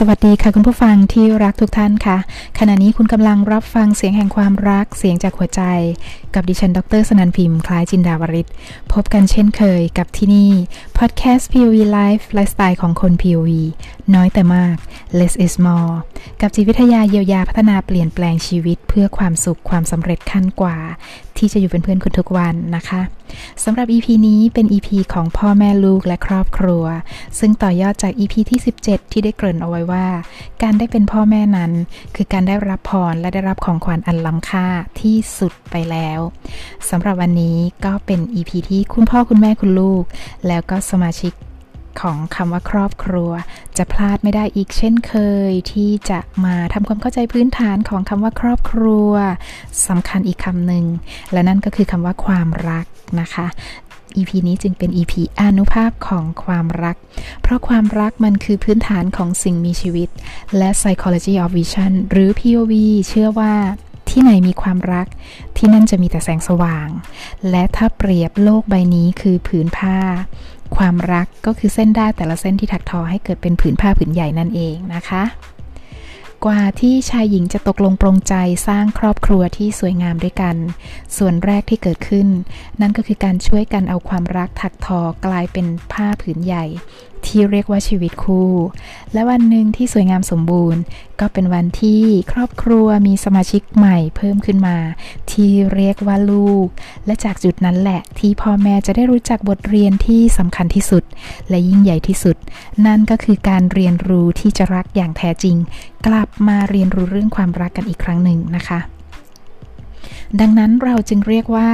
สวัสดีค่ะคุณผู้ฟังที่รักทุกท่านค่ะ ขณะนี้คุณกำลังรับฟังเสียงแห่งความรักเสียงจากหัวใจ กับดิฉันดรสนันพิมพ์คล้ายจินดาวริศพบกันเช่นเคยกับที่นี่พอดแคสต์ POV Life ไลฟ์สไตล์ของคน POV น้อยแต่มาก less is more กับจิตวิทยาเยียวยาพัฒนาเปลี่ยนแปลงชีวิต เพื่อความสุขความสำเร็จขั้นกว่า ที่จะอยู่เป็นเพื่อนคุณทุกวันนะคะสำหรับ EP นี้เป็น EP ของพ่อแม่ลูกและครอบครัว ซึ่งต่อยอดจาก EP ที่ 17 ที่ได้เกริ่นเอาไว้ว่า การได้เป็นพ่อแม่นั้น คือการได้รับพรและได้รับของขวัญอันล้ำค่าที่สุดไปแล้วสำหรับวันนี้ก็เป็น EP ที่คุณพ่อคุณแม่คุณลูก แล้วก็สมาชิกของคำว่าครอบครัว จะพลาดไม่ได้อีกเช่นเคย ที่จะมาทำความเข้าใจพื้นฐานของคำว่าครอบครัวสำคัญอีกคำหนึ่งและนั่นก็คือคำว่าความรักนะคะ EP นี้จึงเป็น EP อนุภาพของความรัก เพราะความรักมันคือพื้นฐานของสิ่งมีชีวิต และ Psychology of Vision หรือ POV เชื่อว่าที่ไหนมีความรัก ที่นั่นจะมีแต่แสงสว่าง และถ้าเปรียบโลกใบนี้คือผืนผ้า ความรักก็คือเส้นได้แต่ละเส้นที่ถักทอให้เกิดเป็นผืนผ้าผืนใหญ่นั่นเองนะคะ กว่าที่ชายหญิงจะตกลงปรงใจสร้างครอบครัวที่สวยงามด้วยกัน ส่วนแรกที่เกิดขึ้น นั่นก็คือการช่วยกันเอาความรักถักทอกลายเป็นผ้าผืนใหญ่ ที่เรียกว่าชีวิตคู่ และวันหนึ่งที่สวยงามสมบูรณ์ ก็เป็นวันที่ครอบครัวมีสมาชิกใหม่เพิ่มขึ้นมา ที่เรียกว่าลูก และจากจุดนั้นแหละที่พ่อแม่จะได้รู้จักบทเรียนที่สำคัญที่สุด และยิ่งใหญ่ที่สุด นั่นก็คือการเรียนรู้ที่จะรักอย่างแท้จริง กลับมาเรียนรู้เรื่องความรักกันอีกครั้งหนึ่งนะคะ ดังนั้นเราจึงเรียกว่า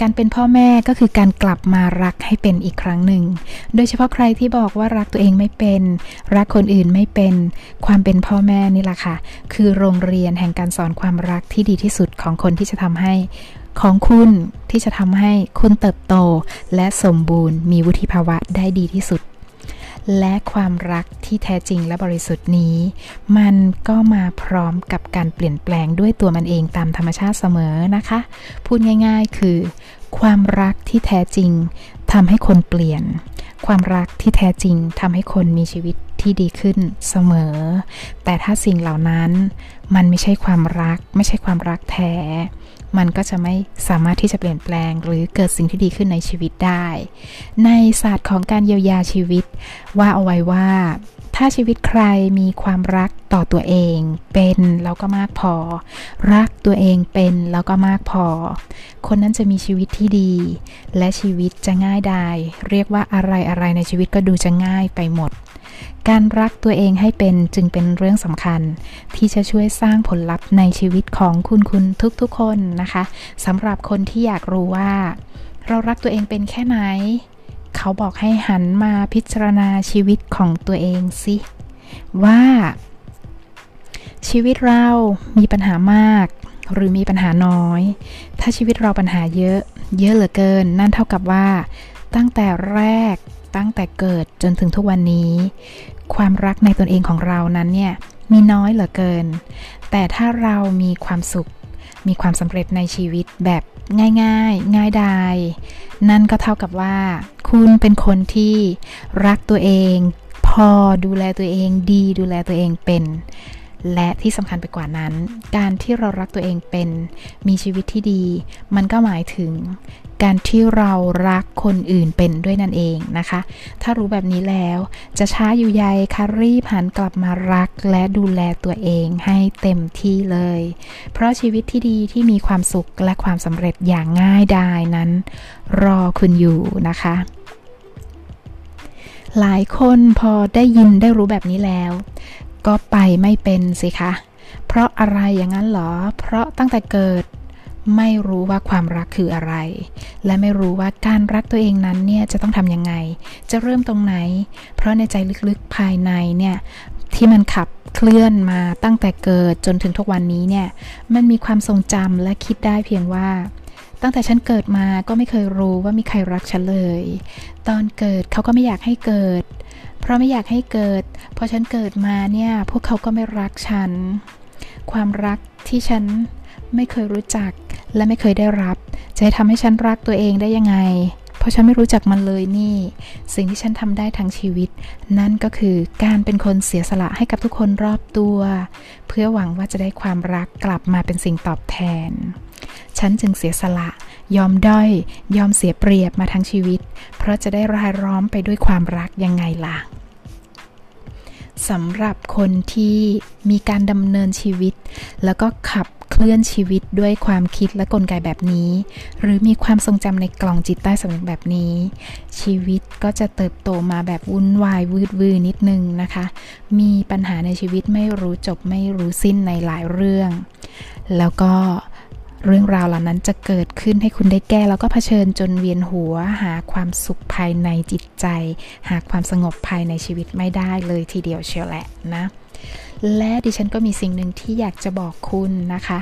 การเป็นพ่อแม่ก็คือการกลับมารักให้เป็นอีกครั้งหนึ่ง โดยเฉพาะใครที่บอกว่ารักตัวเองไม่เป็น รักคนอื่นไม่เป็น ความเป็นพ่อแม่นี่แหละค่ะ คือโรงเรียนแห่งการสอนความรักที่ดีที่สุดของคนที่จะทำให้ของคุณที่จะทำให้คุณเติบโต และสมบูรณ์มีวุฒิภาวะได้ดีที่สุด และความรักที่แท้จริงและบริสุทธิ์นี้ มันก็มาพร้อมกับการเปลี่ยนแปลงด้วยตัวมันเองตามธรรมชาติเสมอนะคะ พูดง่ายๆคือ ความรักที่แท้จริงทำให้คนเปลี่ยน ความรักที่แท้จริงทำให้คนมีชีวิตที่ดีขึ้นเสมอ แต่ถ้าสิ่งเหล่านั้นมันไม่ใช่ความรัก ไม่ใช่ความรักแท้ มันก็จะไม่สามารถที่จะเปลี่ยนแปลง หรือเกิดสิ่งที่ดีขึ้นในชีวิตได้ ในศาสตร์ของการเยียวยาชีวิต ว่าเอาไว้ว่า ถ้าชีวิตใครมีความรักต่อตัวเองเป็นแล้วก็มากพอ รักตัวเองเป็นแล้วก็มากพอ คนนั้นจะมีชีวิตที่ดี และชีวิตจะง่ายดายเรียกว่าอะไรอะไรในชีวิตก็ดูจะง่ายไปหมด การรักตัวเองให้เป็นจึงเป็นเรื่องสำคัญ ที่จะช่วยสร้างผลลัพธ์ในชีวิตของคุณคุณทุกๆคนนะคะสำหรับคนที่อยากรู้ว่า เรารักตัวเองเป็นแค่ไหน เขาบอกให้หันมาพิจารณาชีวิตของตัวเองสิ ว่า ชีวิตเรามีปัญหามาก หรือมีปัญหาน้อย ถ้าชีวิตเราปัญหาเยอะ เยอะเหลือเกิน นั่นเท่ากับว่า ตั้งแต่แรกตั้งแต่เกิดจนถึงทุกวันนี้ ความรักในตนเองของเรานั้นเนี่ยมีน้อยเหลือเกิน แต่ถ้าเรามีความสุข มีความสำเร็จในชีวิตแบบ ง่ายๆง่ายดายนั่นก็เท่ากับว่า คุณเป็นคนที่รักตัวเอง พอดูแลตัวเองดีดูแลตัวเองเป็น และที่สำคัญไปกว่านั้น การที่เรารักตัวเองเป็น มีชีวิตที่ดี มันก็หมายถึง การที่เรารักคนอื่นเป็นด้วยนั่นเองนะคะ ถ้ารู้แบบนี้แล้วจะช้าอยู่ใยคารีบหันกลับมารักและดูแลตัวเองให้เต็มที่เลย เพราะชีวิตที่ดีที่มีความสุขและความสำเร็จอย่างง่ายดายนั้น รอคุณอยู่นะคะ หลายคนพอได้ยินได้รู้แบบนี้แล้ว ก็ไปไม่เป็นสิคะ เพราะอะไรอย่างนั้นหรอ เพราะตั้งแต่เกิด ไม่รู้ว่าความรักคืออะไร และไม่รู้ว่าการรักตัวเองนั้นเนี่ยจะต้องทำยังไง จะเริ่มตรงไหน เพราะในใจลึกๆภายในเนี่ยที่มันขับเคลื่อนมาตั้งแต่เกิดจนถึงทุกวันนี้เนี่ยมันมีความทรงจำและคิดได้เพียงว่า ตั้งแต่ฉันเกิดมาก็ไม่เคยรู้ว่ามีใครรักฉันเลย ตอนเกิดเขาก็ไม่อยากให้เกิด เพราะไม่อยากให้เกิดพอฉันเกิดมาเนี่ยพวกเขาก็ไม่รักฉัน ความรักที่ฉันไม่เคยรู้จัก และไม่เคยได้รับ จะทำให้ฉันรักตัวเองได้ยังไง เพราะฉันไม่รู้จักมันเลยนี่ สิ่งที่ฉันทำได้ทั้งชีวิต นั่นก็คือการเป็นคนเสียสละให้กับทุกคนรอบตัว เพื่อหวังว่าจะได้ความรักกลับมาเป็นสิ่งตอบแทน ฉันจึงเสียสละ ยอมด้อย ยอมเสียเปรียบมาทั้งชีวิต เพราะจะได้รายล้อมไปด้วยความรักยังไงล่ะ สำหรับคนที่มีการดำเนินชีวิต แล้วก็ขับเคลื่อนชีวิตด้วยความคิดและกลไกแบบนี้ หรือมีความทรงจำในกล่องจิตใต้สำนึกแบบนี้ ชีวิตก็จะเติบโตมาแบบวุ่นวายวืดวือนิดนึงนะคะ มีปัญหาในชีวิตไม่รู้จบไม่รู้สิ้นในหลายเรื่อง แล้วก็ เรื่องราวเหล่านั้นจะเกิดขึ้นให้คุณได้แก้ แล้วก็เผชิญจนเวียนหัว หาความสุขภายในจิตใจ หาความสงบภายในชีวิตไม่ได้เลยทีเดียวเชียวแหละนะและดิฉันก็มีสิ่งหนึ่งที่อยากจะบอกคุณนะคะ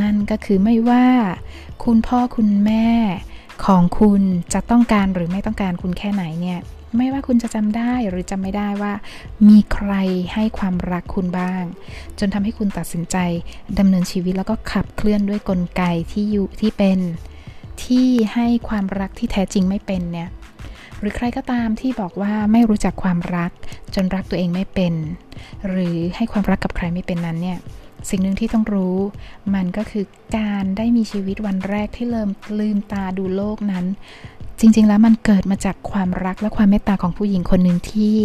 นั่นก็คือไม่ว่า คุณพ่อคุณแม่ของคุณจะต้องการหรือไม่ต้องการคุณแค่ไหนเนี่ย ไม่ว่าคุณจะจำได้หรือจำไม่ได้ว่า มีใครให้ความรักคุณบ้าง จนทำให้คุณตัดสินใจดำเนินชีวิตแล้วก็ขับเคลื่อนด้วยกลไกที่อยู่ที่เป็นที่ให้ความรักที่แท้จริงไม่เป็นเนี่ย หรือใครก็ตามที่บอกว่าไม่รู้จักความรัก จนรักตัวเองไม่เป็น หรือให้ความรักกับใครไม่เป็นนั้นเนี่ยสิ่งหนึ่งที่ต้องรู้มันก็คือการได้มีชีวิตวันแรกที่เริ่มลืมตาดูโลกนั้น จริง ๆ แล้วมันเกิดมาจากความรักและความเมตตาของผู้หญิงคนหนึ่งที่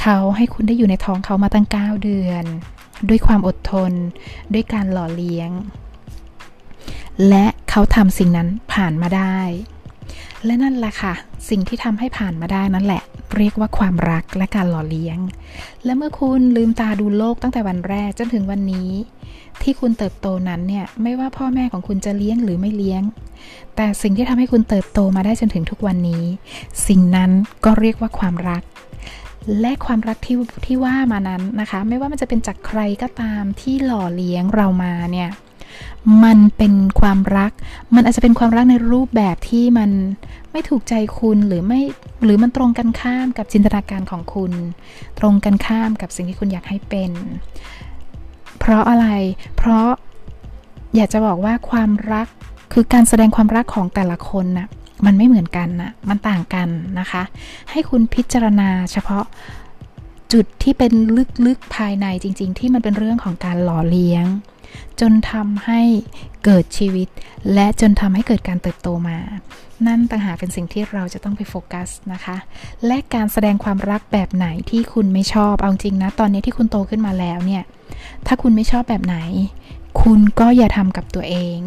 เขาให้คุณได้อยู่ในท้องเขามาตั้ง 9 เดือน ด้วยความอดทน ด้วยการหล่อเลี้ยง และเขาทำสิ่งนั้นผ่านมาได้ และนั่นแหละค่ะ สิ่งที่ทำให้ผ่านมาได้นั่นแหละ เรียกว่าความรักและการหล่อเลี้ยง และเมื่อคุณลืมตาดูโลกตั้งแต่วันแรกจนถึงวันนี้ ที่คุณเติบโตนั้นเนี่ยไม่ว่าพ่อแม่ของคุณจะเลี้ยงหรือไม่เลี้ยง แต่สิ่งที่ทำให้คุณเติบโตมาได้จนถึงทุกวันนี้ สิ่งนั้นก็เรียกว่าความรักและความรักที่ที่ว่ามานั้นนะคะ ไม่ว่ามันจะเป็นจากใครก็ตามที่หล่อเลี้ยงเรามาเนี่ย มันเป็นความรัก มันอาจจะเป็นความรักในรูปแบบที่มันไม่ถูกใจคุณหรือไม่หรือมันตรงกันข้ามกับจินตนาการของคุณ ตรงกันข้ามกับสิ่งที่คุณอยากให้เป็น เพราะอะไร เพราะอยากจะบอกว่าความรักคือการแสดงความรักของแต่ละคนนะ่ะมันไม่เหมือนกันนะมันต่างกันนะคะ ให้คุณพิจารณาเฉพาะจุดที่เป็นลึกๆภายในจริง ๆ ที่มันเป็นเรื่องของการหล่อเลี้ยง จนทำให้เกิดชีวิต และจนทำให้เกิดการเติบโตมา นั่นต่างหากเป็นสิ่งที่เราจะต้องไปโฟกัสนะคะ และการแสดงความรักแบบไหนที่คุณไม่ชอบ เอาจริงนะ ตอนนี้ที่คุณโตขึ้นมาแล้วเนี่ย ถ้าคุณไม่ชอบแบบไหน คุณก็อย่าทำกับตัวเอง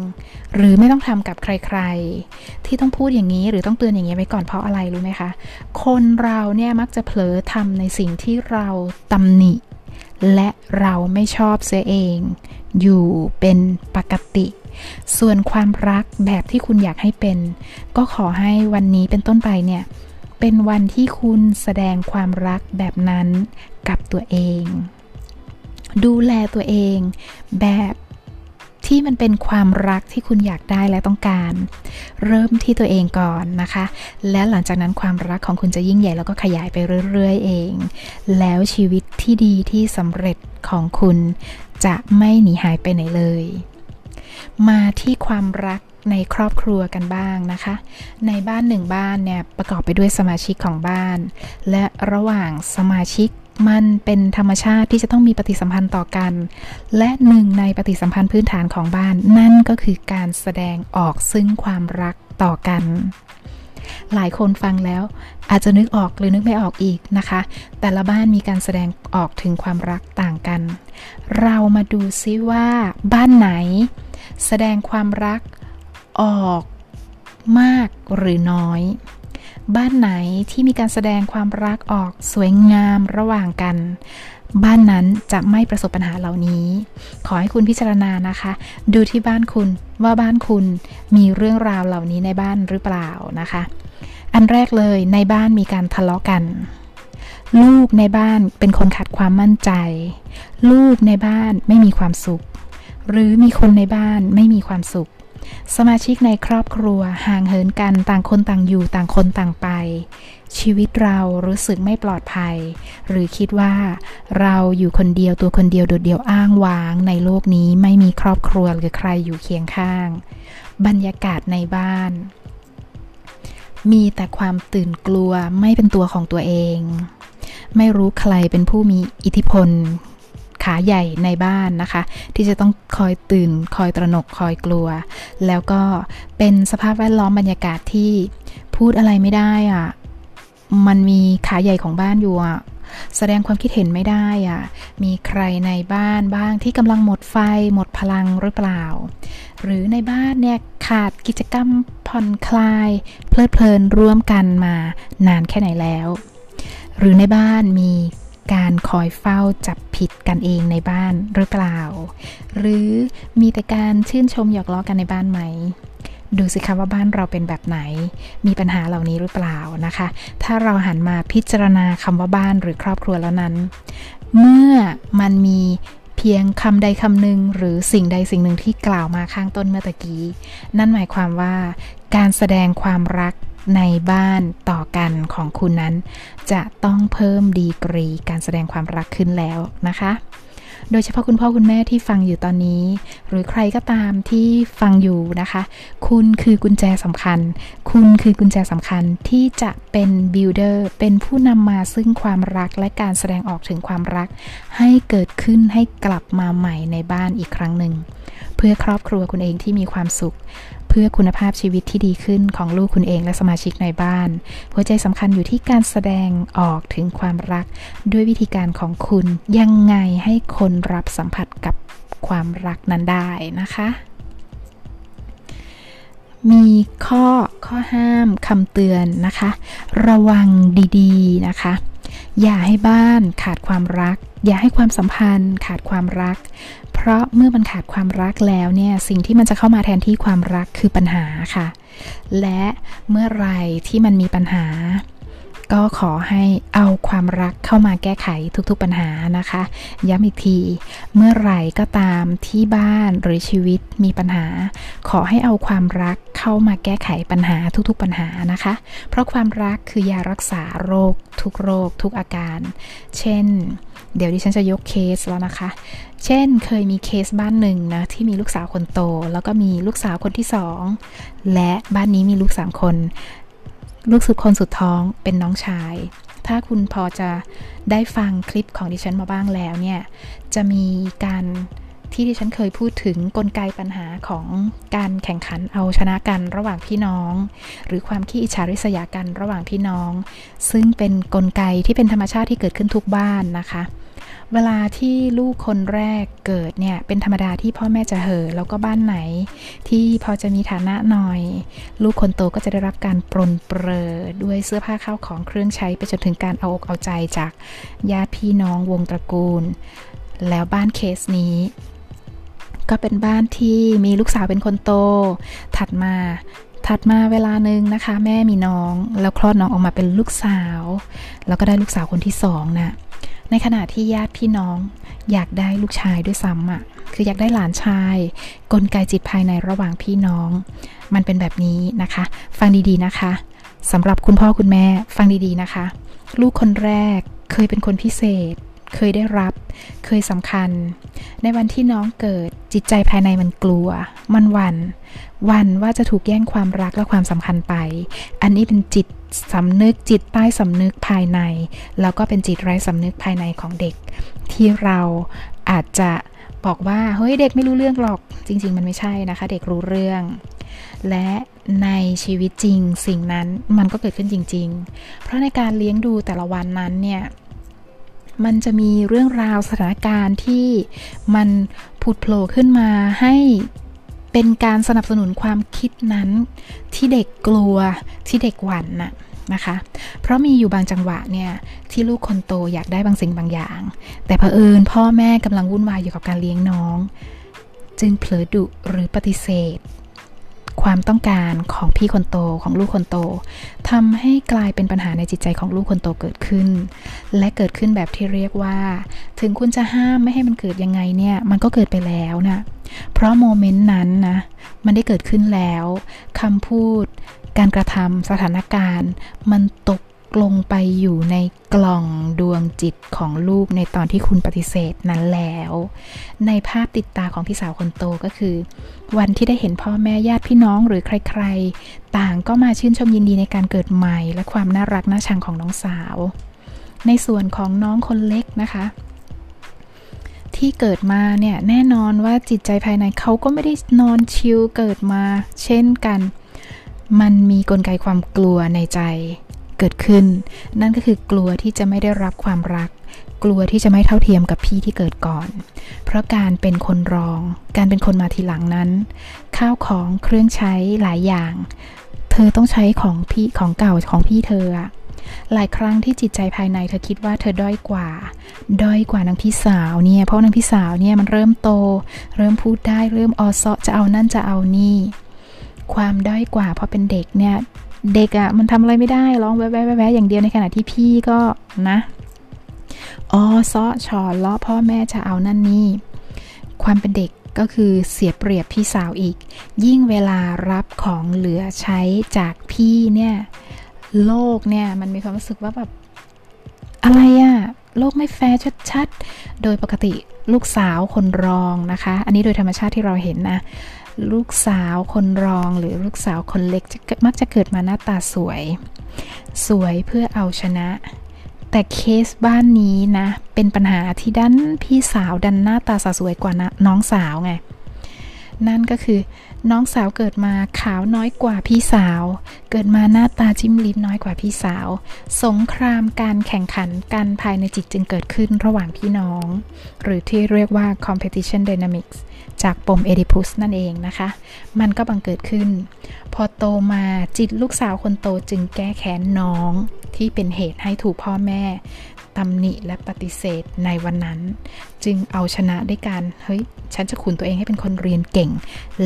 หรือไม่ต้องทำกับใครๆ ที่ต้องพูดอย่างนี้หรือต้องเตือนอย่างนี้ไว้ก่อนเพราะอะไรรู้ไหมคะ คนเราเนี่ยมักจะเผลอทำในสิ่งที่เราตำหนิและเราไม่ชอบเสียเอง อยู่เป็นปกติ ส่วนความรักแบบที่คุณอยากให้เป็น ก็ขอให้วันนี้เป็นต้นไปเนี่ย เป็นวันที่คุณแสดงความรักแบบนั้นกับตัวเอง ดูแลตัวเองแบบที่มันเป็นความรักที่คุณอยากได้และต้องการ เริ่มที่ตัวเองก่อนนะคะ และหลังจากนั้นความรักของคุณจะยิ่งใหญ่แล้วก็ขยายไปเรื่อย ๆ เอง แล้วชีวิตที่ดีที่สำเร็จของคุณ จะไม่หนีหายไปไหนเลย มาที่ความรักในครอบครัวกันบ้างนะคะ ในบ้านหนึ่งบ้านเนี่ยประกอบไปด้วยสมาชิกของบ้าน และระหว่างสมาชิกมันเป็นธรรมชาติที่จะต้องมีปฏิสัมพันธ์ต่อกัน และหนึ่งในปฏิสัมพันธ์พื้นฐานของบ้าน นั่นก็คือการแสดงออกซึ่งความรักต่อกัน หลายคนฟังแล้ว อาจจะนึกออกหรือนึกไม่ออกอีกนะคะ แต่ละบ้านมีการแสดงออกถึงความรักต่างกัน เรามาดูซิว่าบ้านไหน แสดงความรักออกมากหรือน้อย บ้านไหนที่มีการแสดงความรักออกสวยงามระหว่างกัน บ้านนั้นจะไม่ประสบปัญหาเหล่านี้ ขอให้คุณพิจารณานะคะ ดูที่บ้านคุณว่าบ้านคุณมีเรื่องราวเหล่านี้ในบ้านหรือเปล่านะคะ อันแรกเลยในบ้านมีการทะเลาะกัน ลูกในบ้านเป็นคนขาดความมั่นใจ ลูกในบ้านไม่มีความสุข หรือมีคนในบ้านไม่มีความสุขสมาชิกในครอบครัวห่างเหินกันต่างคนต่างอยู่ต่างคนต่างไป ชีวิตเรารู้สึกไม่ปลอดภัย หรือคิดว่าเราอยู่คนเดียวตัวคนเดียวโดดเดี่ยวอ้างว้างในโลกนี้ไม่มีครอบครัวหรือใครอยู่เคียงข้าง บรรยากาศในบ้าน มีแต่ความตื่นกลัวไม่เป็นตัวของตัวเอง ไม่รู้ใครเป็นผู้มีอิทธิพลขาใหญ่ในบ้านนะคะ ที่จะต้องคอยตื่นคอยตระหนกคอยกลัว แล้วก็เป็นสภาพแวดล้อมบรรยากาศที่พูดอะไรไม่ได้อะ่ะ มันมีขาใหญ่ของบ้านอยู่อะแสดงความคิดเห็นไม่ได้อะมีใครในบ้านบ้างที่กำลังหมดไฟหมดพลังหรือเปล่า หรือในบ้านเนี่ยขาดกิจกรรมผ่อนคลาย เพลิดเพลินร่วมกันมานานแค่ไหนแล้ว หรือในบ้านมีการคอยเฝ้าจับผิดกันเองในบ้านหรือเปล่า หรือมีแต่การชื่นชมหยอกล้อกันในบ้านไหม ดูสิคะว่าบ้านเราเป็นแบบไหน มีปัญหาเหล่านี้หรือเปล่านะคะ ถ้าเราหันมาพิจารณาคำว่าบ้านหรือครอบครัวแล้วนั้น เมื่อมันมีเพียงคำใดคำหนึ่งหรือสิ่งใดสิ่งหนึ่งที่กล่าวมาข้างต้นเมื่อตะกี้ นั่นหมายความว่าการแสดงความรักในบ้านต่อกันของคุณนั้น จะต้องเพิ่มดีกรีการแสดงความรักขึ้นแล้วนะคะ โดยเฉพาะคุณพ่อคุณแม่ที่ฟังอยู่ตอนนี้ หรือใครก็ตามที่ฟังอยู่นะคะ คุณคือกุญแจสำคัญ คุณคือกุญแจสำคัญที่จะเป็นบิลดเออร์เป็นผู้นำมาซึ่งความรักและการแสดงออกถึงความรัก ให้เกิดขึ้นให้กลับมาใหม่ในบ้านอีกครั้งหนึ่ง เพื่อครอบครัวคุณเองที่มีความสุข พื่อคุณภาพชีวิตที่ดีขึ้นของลูกคุณเองและสมาชิกในบ้าน หัวใจสำคัญอยู่ที่การแสดงออกถึงความรัก ด้วยวิธีการของคุณยังไงให้คนรับสัมผัสกับความรักนั้นได้นะคะ มีข้อข้อห้ามคำเตือนนะคะ ระวังดีๆนะคะ อย่าให้บ้านขาดความรัก อย่าให้ความสัมพันธ์ขาดความรัก ราะเมื่อมันขาดความรักแล้วเนี่ยสิ่งที่มันจะเข้ามาแทนที่ความรักคือปัญหาค่ะ และเมื่อไรที่มันมีปัญหา ก็ขอให้เอาความรักเข้ามาแก้ไขทุกๆปัญหานะคะ ย้ำอีกที เมื่อไหร่ก็ตามที่บ้านหรือชีวิตมีปัญหา ขอให้เอาความรักเข้ามาแก้ไขปัญหาทุกๆปัญหานะคะ เพราะความรักคือยารักษาโรคทุกโรคทุกอาการ เช่น เดี๋ยวดิฉันจะยกเคสแล้วนะคะ เช่นเคยมีเคสบ้านหนึ่งนะ ที่มีลูกสาวคนโต แล้วก็มีลูกสาวคนที่สอง และบ้านนี้มีลูกสามคน ลูกสุดคนสุดท้องเป็นน้องชาย ถ้าคุณพอจะได้ฟังคลิปของดิฉันมาบ้างแล้วเนี่ย จะมีการที่ดิฉันเคยพูดถึงกลไกปัญหาของการแข่งขันเอาชนะกันระหว่างพี่น้อง หรือความขี้อิจฉาริษยากันระหว่างพี่น้อง ซึ่งเป็นนกลไกที่เป็นธรรมชาติที่เกิดขึ้นทุกบ้านนะคะ เวลาที่ลูกคนแรกเกิดเนี่ยเป็นธรรมดาที่พ่อแม่จะเห่อแล้วก็บ้านไหน ที่พอจะมีฐานะหน่อย ลูกคนโตก็จะได้รับการปรนเปรอด้วยเสื้อผ้าข้าวของเครื่องใช้ไปจนถึงการเอาอกเอาใจจากญาติพี่น้องวงตระกูล แล้วบ้านเคสนี้ ก็เป็นบ้านที่มีลูกสาวเป็นคนโต ถัดมาถัดมาเวลาหนึ่งนะคะ แม่มีน้อง แล้วคลอดน้องออกมาเป็นลูกสาว แล้วก็ได้ลูกสาวคนที่สองนะ่ะ ในขณะที่ญาติพี่น้อง อยากได้ลูกชายด้วยซ้ำอะ คืออยากได้หลานชาย กลไกจิตภายในระหว่างพี่น้อง มันเป็นแบบนี้นะคะ ฟังดีๆนะคะสำหรับคุณพ่อคุณแม่ฟังดีๆนะคะ ลูกคนแรกเคยเป็นคนพิเศษ เคยได้รับ เคยสำคัญ ในวันที่น้องเกิดจิตใจภายในมันกลัว มันวัน่นวันว่าจะถูกแย่งความรักและความสำคัญไป อันนี้เป็นจิตสำนึกจิตใต้สำนึกภายใน แล้วก็เป็นจิตไร้สำนึกภายในของเด็ก ที่เราอาจจะบอกว่าเฮ้ยเด็กไม่รู้เรื่องหรอก จริง ๆ มันไม่ใช่นะคะ เด็กรู้เรื่อง และในชีวิตจริงสิ่งนั้นมันก็เกิดขึ้นจริง ๆ เพราะในการเลี้ยงดูแต่ละวันนั้นเนี่ย มันจะมีเรื่องราวสถานการณ์ที่มันผุดโผล่ขึ้นมาให้เป็นการสนับสนุนความคิดนั้นที่เด็กกลัวที่เด็กหวั่นน่ะนะคะ เพราะมีอยู่บางจังหวะเนี่ยที่ลูกคนโตอยากได้บางสิ่งบางอย่าง แต่เผอิญพ่อแม่กำลังวุ่นวายอยู่กับการเลี้ยงน้อง จึงเผลอดุหรือปฏิเสธ ความต้องการของพี่คนโตของลูกคนโตทำให้กลายเป็นปัญหาในจิตใจของลูกคนโตเกิดขึ้น และเกิดขึ้นแบบที่เรียกว่า ถึงคุณจะห้ามไม่ให้มันเกิดยังไงเนี่ยมันก็เกิดไปแล้วนะเพราะโมเมนต์นั้นนะมันได้เกิดขึ้นแล้วคำพูด การกระทำสถานการณ์ มันตก ลงไปอยู่ในกล่องดวงจิตของลูกในตอนที่คุณปฏิเสธนั้นแล้ว ในภาพติดตาของพี่สาวคนโตก็คือ วันที่ได้เห็นพ่อแม่ญาติพี่น้องหรือใครๆ ต่างก็มาชื่นชมยินดีในการเกิดใหม่ และความน่ารักน่าชังของน้องสาว ในส่วนของน้องคนเล็กนะคะที่เกิดมาเนี่ยแน่นอนว่าจิตใจภายในเขาก็ไม่ได้นอนชิลเกิดมา เช่นกัน มันมีกลไกความกลัวในใจ เกิดขึ้น นั่นก็คือกลัวที่จะไม่ได้รับความรัก กลัวที่จะไม่เท่าเทียมกับพี่ที่เกิดก่อน เพราะการเป็นคนรอง การเป็นคนมาทีหลังนั้น ข้าวของเครื่องใช้หลายอย่าง เธอต้องใช้ของพี่ของเก่าของพี่เธอหลายครั้งที่จิตใจภายในเธอคิดว่าเธอด้อยกว่า ด้อยกว่านางพี่สาวเนี่ย เพราะนางพี่สาวเนี่ยมันเริ่มโต เริ่มพูดได้ เริ่มออซอจะเอานั่นจะเอานี่ ความด้อยกว่าพอเป็นเด็กเนี่ย เด็กอะ่ะมันทำอะไรไม่ได้ร้องแวะแวะแวะอย่างเดียวในขณะที่พี่ก็นะอ๋อซ้อชอล้อพ่อแม่จะเอานั่นนี่ความเป็นเด็กก็คือเสียเปรียบพี่สาวอีก ยิ่งเวลารับของเหลือใช้จากพี่เนี่ย โลกเนี่ยมันมีความรู้สึกว่าแบบอะไรอะโลกไม่แฟร์ชัดๆ โดยปกติลูกสาวคนรองนะคะ อันนี้โดยธรรมชาติที่เราเห็นนะ ลูกสาวคนรองหรือลูกสาวคนเล็กมักจะเกิดมาหน้าตาสวย สวยเพื่อเอาชนะ แต่เคสบ้านนี้นะ เป็นปัญหาที่ด้านพี่สาวดันหน้าตาสวยกว่าน้องสาวไง นั่นก็คือ น้องสาวเกิดมาขาวน้อยกว่าพี่สาว เกิดมาหน้าตาจิ้มลิ้มน้อยกว่าพี่สาว สงครามการแข่งขันกันภายในจิตจึงเกิดขึ้นระหว่างพี่น้อง หรือที่เรียกว่า competition dynamics จากปมเอดิพุสนั่นเองนะคะ มันก็บังเกิดขึ้น พอโตมาจิตลูกสาวคนโตจึงแก้แค้นน้องที่เป็นเหตุให้ถูกพ่อแม่ ตำหนิและปฏิเสธในวันนั้น จึงเอาชนะด้วยการเฮ้ยฉันจะขุนตัวเองให้เป็นคนเรียนเก่ง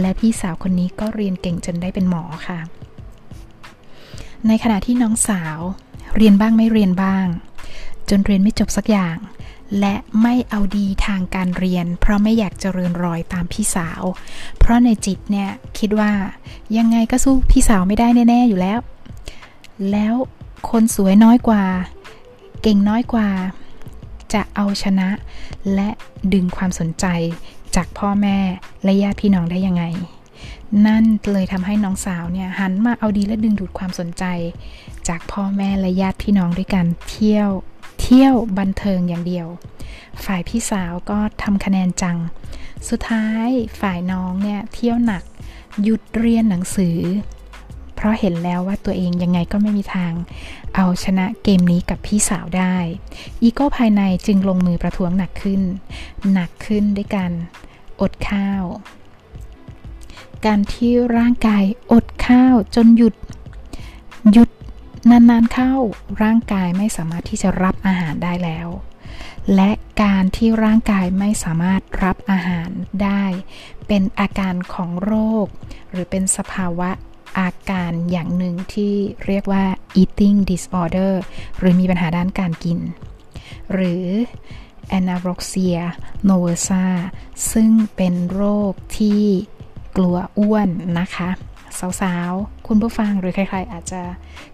และพี่สาวคนนี้ก็เรียนเก่งจนได้เป็นหมอค่ะ ในขณะที่น้องสาวเรียนบ้างไม่เรียนบ้าง จนเรียนไม่จบสักอย่าง และไม่เอาดีทางการเรียน เพราะไม่อยากจะเรินรอยตามพี่สาว เพราะในจิตเนี่ยคิดว่ายังไงก็สู้พี่สาวไม่ได้แน่ ๆ อยู่แล้ว แล้วคนสวยน้อยกว่า เก่งน้อยกว่า จะเอาชนะ และดึงความสนใจจากพ่อแม่และญาติพี่น้องได้ยังไง นั่นเลยทำให้น้องสาวเนี่ยหันมาเอาดีและดึงดูดความสนใจ จากพ่อแม่และญาติพี่น้องด้วยกันเที่ยวเที่ยวบันเทิงอย่างเดียว ฝ่ายพี่สาวก็ทำคะแนนจัง สุดท้ายฝ่ายน้องเนี่ยเที่ยวหนัก หยุดเรียนหนังสือ เพราะเห็นแล้วว่าตัวเองยังไงก็ไม่มีทาง เอาชนะเกมนี้กับพี่สาวได้ อีโก้ภายในจึงลงมือประท้วงหนักขึ้น หนักขึ้นด้วยกันอดข้าว การที่ร่างกายอดข้าวจนหยุด หยุดนานๆเข้าร่างกายไม่สามารถที่จะรับอาหารได้แล้ว และการที่ร่างกายไม่สามารถรับอาหารได้ เป็นอาการของโรค หรือเป็นสภาวะ อาการอย่างหนึ่งที่เรียกว่า eating disorder หรือมีปัญหาด้านการกิน หรือ anorexia nervosa ซึ่งเป็นโรคที่กลัวอ้วนนะคะ สาวๆ คุณผู้ฟังหรือใครๆอาจจะ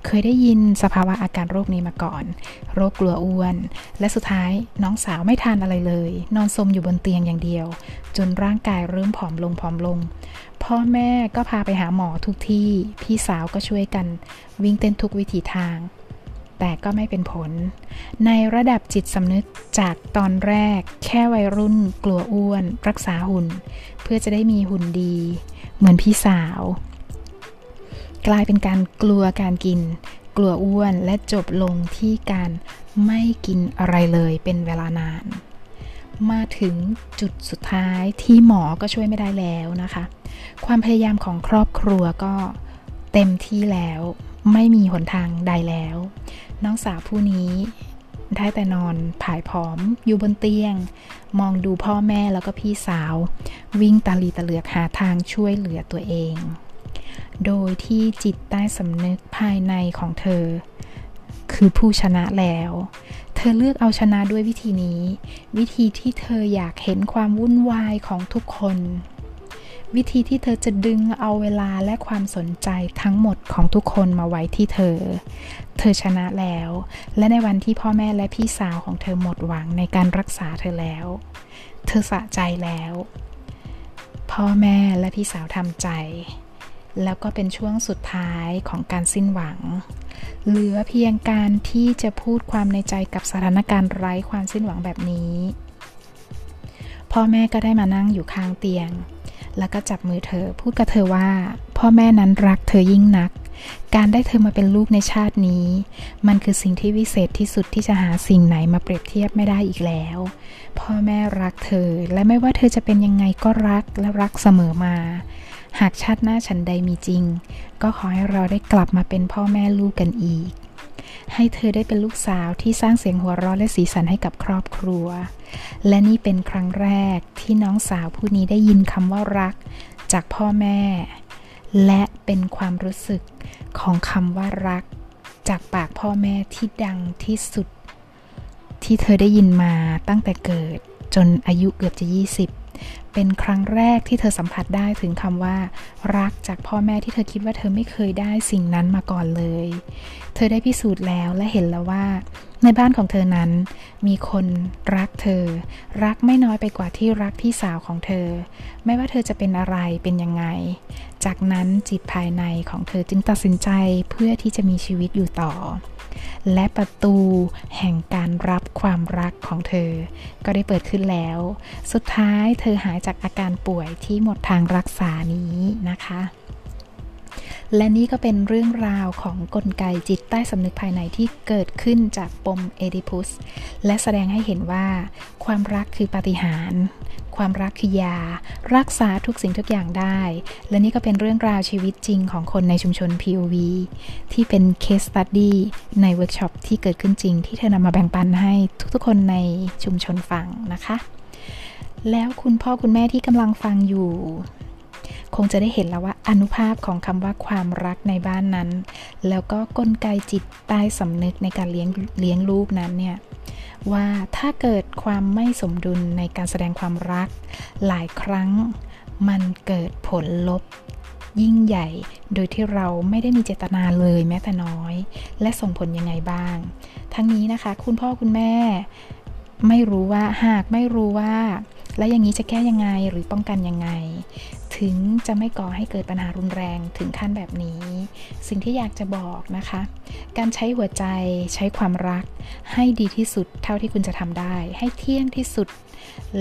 เคยได้ยินสภาวะอาการโรคนี้มาก่อน โรคกลัวอ้วน และสุดท้ายน้องสาวไม่ทานอะไรเลย นอนสมอยู่บนเตียงอย่างเดียว จนร่างกายเริ่มผอมลงผอมลง พ่อแม่ก็พาไปหาหมอทุกที่ พี่สาวก็ช่วยกันวิ่งเต้นทุกวิถีทาง แต่ก็ไม่เป็นผล ในระดับจิตสำนึกจากตอนแรก แค่วัยรุ่น กลัวอ้วน รักษาหุ่น เพื่อจะได้มีหุ่นดี เหมือนพี่สาว กลายเป็นการกลัวการกิน กลัวอ้วนและจบลงที่การไม่กินอะไรเลยเป็นเวลานาน มาถึงจุดสุดท้ายที่หมอก็ช่วยไม่ได้แล้วนะคะ ความพยายามของครอบครัวก็เต็มที่แล้วไม่มีหนทางใดแล้ว น้องสาวผู้นี้ได้แต่นอนผายผอมอยู่บนเตียง มองดูพ่อแม่แล้วก็พี่สาว วิ่งตาลีตะเหลือกหาทางช่วยเหลือตัวเอง โดยที่จิตใต้สำนึกภายในของเธอ คือผู้ชนะแล้ว เธอเลือกเอาชนะด้วยวิธีนี้ วิธีที่เธออยากเห็นความวุ่นวายของทุกคน วิธีที่เธอจะดึงเอาเวลาและความสนใจทั้งหมดของทุกคนมาไว้ที่เธอ เธอชนะแล้ว และในวันที่พ่อแม่และพี่สาวของเธอหมดหวังในการรักษาเธอแล้ว เธอสะใจแล้ว พ่อแม่และพี่สาวทำใจ แล้วก็เป็นช่วงสุดท้ายของการสิ้นหวัง เหลือเพียงการที่จะพูดความในใจกับสถานการณ์ไร้ความสิ้นหวังแบบนี้ พ่อแม่ก็ได้มานั่งอยู่ข้างเตียง แล้วก็จับมือเธอพูดกับเธอว่า พ่อแม่นั้นรักเธอยิ่งนัก การได้เธอมาเป็นลูกในชาตินี้ มันคือสิ่งที่วิเศษที่สุดที่จะหาสิ่งไหนมาเปรียบเทียบไม่ได้อีกแล้ว พ่อแม่รักเธอและไม่ว่าเธอจะเป็นยังไงก็รักและรักเสมอมา หากชาติหน้าฉันใดมีจริง ก็ขอให้เราได้กลับมาเป็นพ่อแม่ลูกกันอีก ให้เธอได้เป็นลูกสาวที่สร้างเสียงหัวเราะและสีสันให้กับครอบครัว และนี่เป็นครั้งแรกที่น้องสาวผู้นี้ได้ยินคำว่ารัก จากพ่อแม่ และเป็นความรู้สึกของคำว่ารัก จากปากพ่อแม่ที่ดังที่สุด ที่เธอได้ยินมาตั้งแต่เกิดจนอายุเกือบจะ 20 เป็นครั้งแรกที่เธอสัมผัสได้ถึงคำว่า รักจากพ่อแม่ที่เธอคิดว่าเธอไม่เคยได้สิ่งนั้นมาก่อนเลย เธอได้พิสูจน์แล้วและเห็นแล้วว่า ในบ้านของเธอนั้น มีคนรักเธอ รักไม่น้อยไปกว่าที่รักพี่สาวของเธอ ไม่ว่าเธอจะเป็นอะไรเป็นยังไง จากนั้นจิตภายในของเธอจึงตัดสินใจเพื่อที่จะมีชีวิตอยู่ต่อและประตูแห่งการรับความรักของเธอ ก็ได้เปิดขึ้นแล้ว สุดท้ายเธอหายจากอาการป่วยที่หมดทางรักษานี้นะคะ และนี่ก็เป็นเรื่องราวของกลไกจิตใต้สำนึกภายในที่เกิดขึ้นจากปมเอดิพุส และแสดงให้เห็นว่า ความรักคือปาฏิหาริย์ความรักคือยา รักษาทุกสิ่งทุกอย่างได้ และนี่ก็เป็นเรื่องราวชีวิตจริงของคนในชุมชน POV ที่เป็น case study ในเวิร์กช็อปที่เกิดขึ้นจริงที่เธอนำมาแบ่งปันให้ทุกๆคนในชุมชนฟังนะคะ แล้วคุณพ่อคุณแม่ที่กำลังฟังอยู่ คงจะได้เห็นแล้วว่าอนุภาพของคำว่าความรักในบ้านนั้น แล้วก็กลไกจิตใต้สำนึกในการเลี้ยงเลี้ยงลูกนั้นเนี่ยว่าถ้าเกิดความไม่สมดุลในการแสดงความรัก หลายครั้งมันเกิดผลลบยิ่งใหญ่ โดยที่เราไม่ได้มีเจตนาเลยแม้แต่น้อย และส่งผลยังไงบ้าง ทั้งนี้นะคะ คุณพ่อคุณแม่ ไม่รู้ว่าหากไม่รู้ว่า และอย่างนี้จะแก้ยังไงหรือป้องกันยังไง ถึงจะไม่ก่อให้เกิดปัญหารุนแรงถึงขั้นแบบนี้ สิ่งที่อยากจะบอกนะคะ การใช้หัวใจใช้ความรัก ให้ดีที่สุดเท่าที่คุณจะทำได้ ให้เที่ยงที่สุด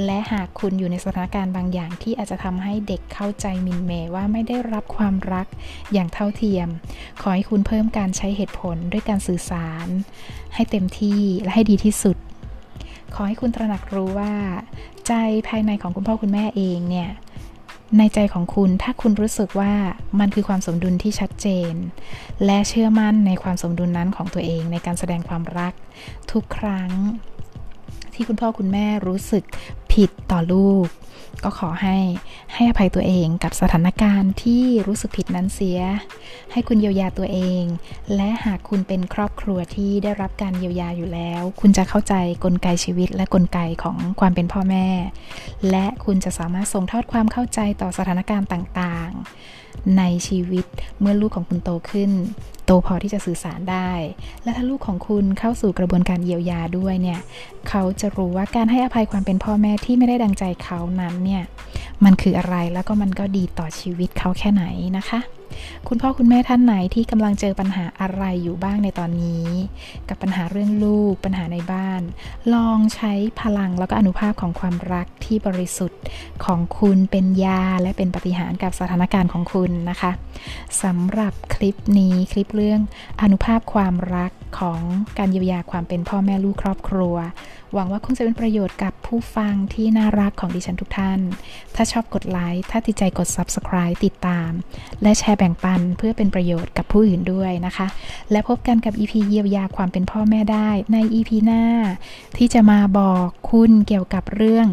และหากคุณอยู่ในสถานการณ์บางอย่างที่อาจจะทำให้เด็กเข้าใจมินเมว่าไม่ได้รับความรักอย่างเท่าเทียม ขอให้คุณเพิ่มการใช้เหตุผลด้วยการสื่อสาร ให้เต็มที่และให้ดีที่สุด ขอให้คุณตระหนักรู้ว่า ใจภายในของคุณพ่อคุณแม่เองเนี่ยในใจของคุณถ้าคุณรู้สึกว่ามันคือความสมดุลที่ชัดเจน และเชื่อมั่นในความสมดุลนั้นของตัวเองในการแสดงความรัก ทุกครั้ง ที่คุณพ่อคุณแม่รู้สึกผิดต่อลูก ก็ขอให้ให้อภัยตัวเองกับสถานการณ์ที่รู้สึกผิดนั้นเสีย ให้คุณเยียวยาตัวเอง และหากคุณเป็นครอบครัวที่ได้รับการเยียวยาอยู่แล้ว คุณจะเข้าใจกลไกชีวิตและกลไกของความเป็นพ่อแม่ และคุณจะสามารถส่งทอดความเข้าใจต่อสถานการณ์ต่างๆ ในชีวิตเมื่อลูกของคุณโตขึ้น โตพอที่จะสื่อสารได้ และถ้าลูกของคุณเข้าสู่กระบวนการเยียวยาด้วยเนี่ยเขาจะรู้ว่าการให้อภัยความเป็นพ่อแม่ที่ไม่ได้ดังใจเขานั้นเนี่ยมันคืออะไรแล้วก็มันก็ดีต่อชีวิตเขาแค่ไหนนะคะ คุณพ่อคุณแม่ท่านไหนที่กำลังเจอปัญหาอะไรอยู่บ้างในตอนนี้ กับปัญหาเรื่องลูกปัญหาในบ้าน ลองใช้พลังแล้วก็อนุภาพของความรักที่บริสุทธิ์ของคุณเป็นยาและเป็นปฏิหารกับสถานการณ์ของคุณนะคะสำหรับคลิปนี้คลิปเรื่องอนุภาพความรักของการเยียวยาความเป็นพ่อแม่ลูกครอบครัว หวังว่าคงจะเป็นประโยชน์กับผู้ฟังที่น่ารักของดิฉันทุกท่าน ถ้าชอบกดไลค์ ถ้าติดใจกด Subscribe ติดตาม และแชร์แบ่งปันเพื่อเป็นประโยชน์กับผู้อื่นด้วยนะคะ และพบกันกับ EP เยียวยาความเป็นพ่อแม่ได้ใน EP หน้า ที่จะมาบอกคุณเกี่ยวกับเรื่อง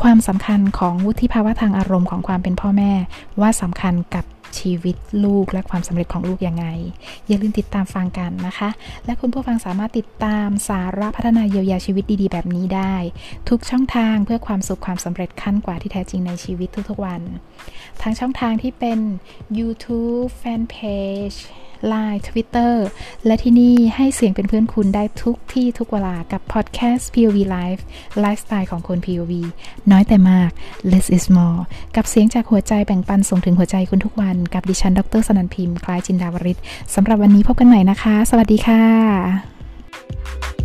ความสำคัญของวุฒิภาวะทางอารมณ์ของความเป็นพ่อแม่ ว่าสำคัญกับชีวิตลูกและความสำเร็จของลูกยังไง อย่าลืมติดตามฟังกันนะคะ และคุณผู้ฟังสามารถติดตามสาระพัฒนาเยียวยาชีวิตดีๆ แบบนี้ได้ ทุกช่องทางเพื่อความสุขความสำเร็จขั้นกว่าที่แท้จริงในชีวิตทุกๆวันทั้งช่องทางที่เป็น YouTube Fanpage Line Twitter และที่นี่ให้เสียงเป็นเพื่อนคุณได้ทุกที่ทุกเวลากับ Podcast POV Life ไลฟ์สไตล์ของคน POV น้อยแต่มาก less is more กับเสียงจากหัวใจแบ่งปันส่งถึงหัวใจคุณทุกวัน กับดิฉัน ดรสนันพิมพ์ คล้ายจินดาวริศสำหรับวันนี้พบกันใหม่นะคะ สวัสดีค่ะ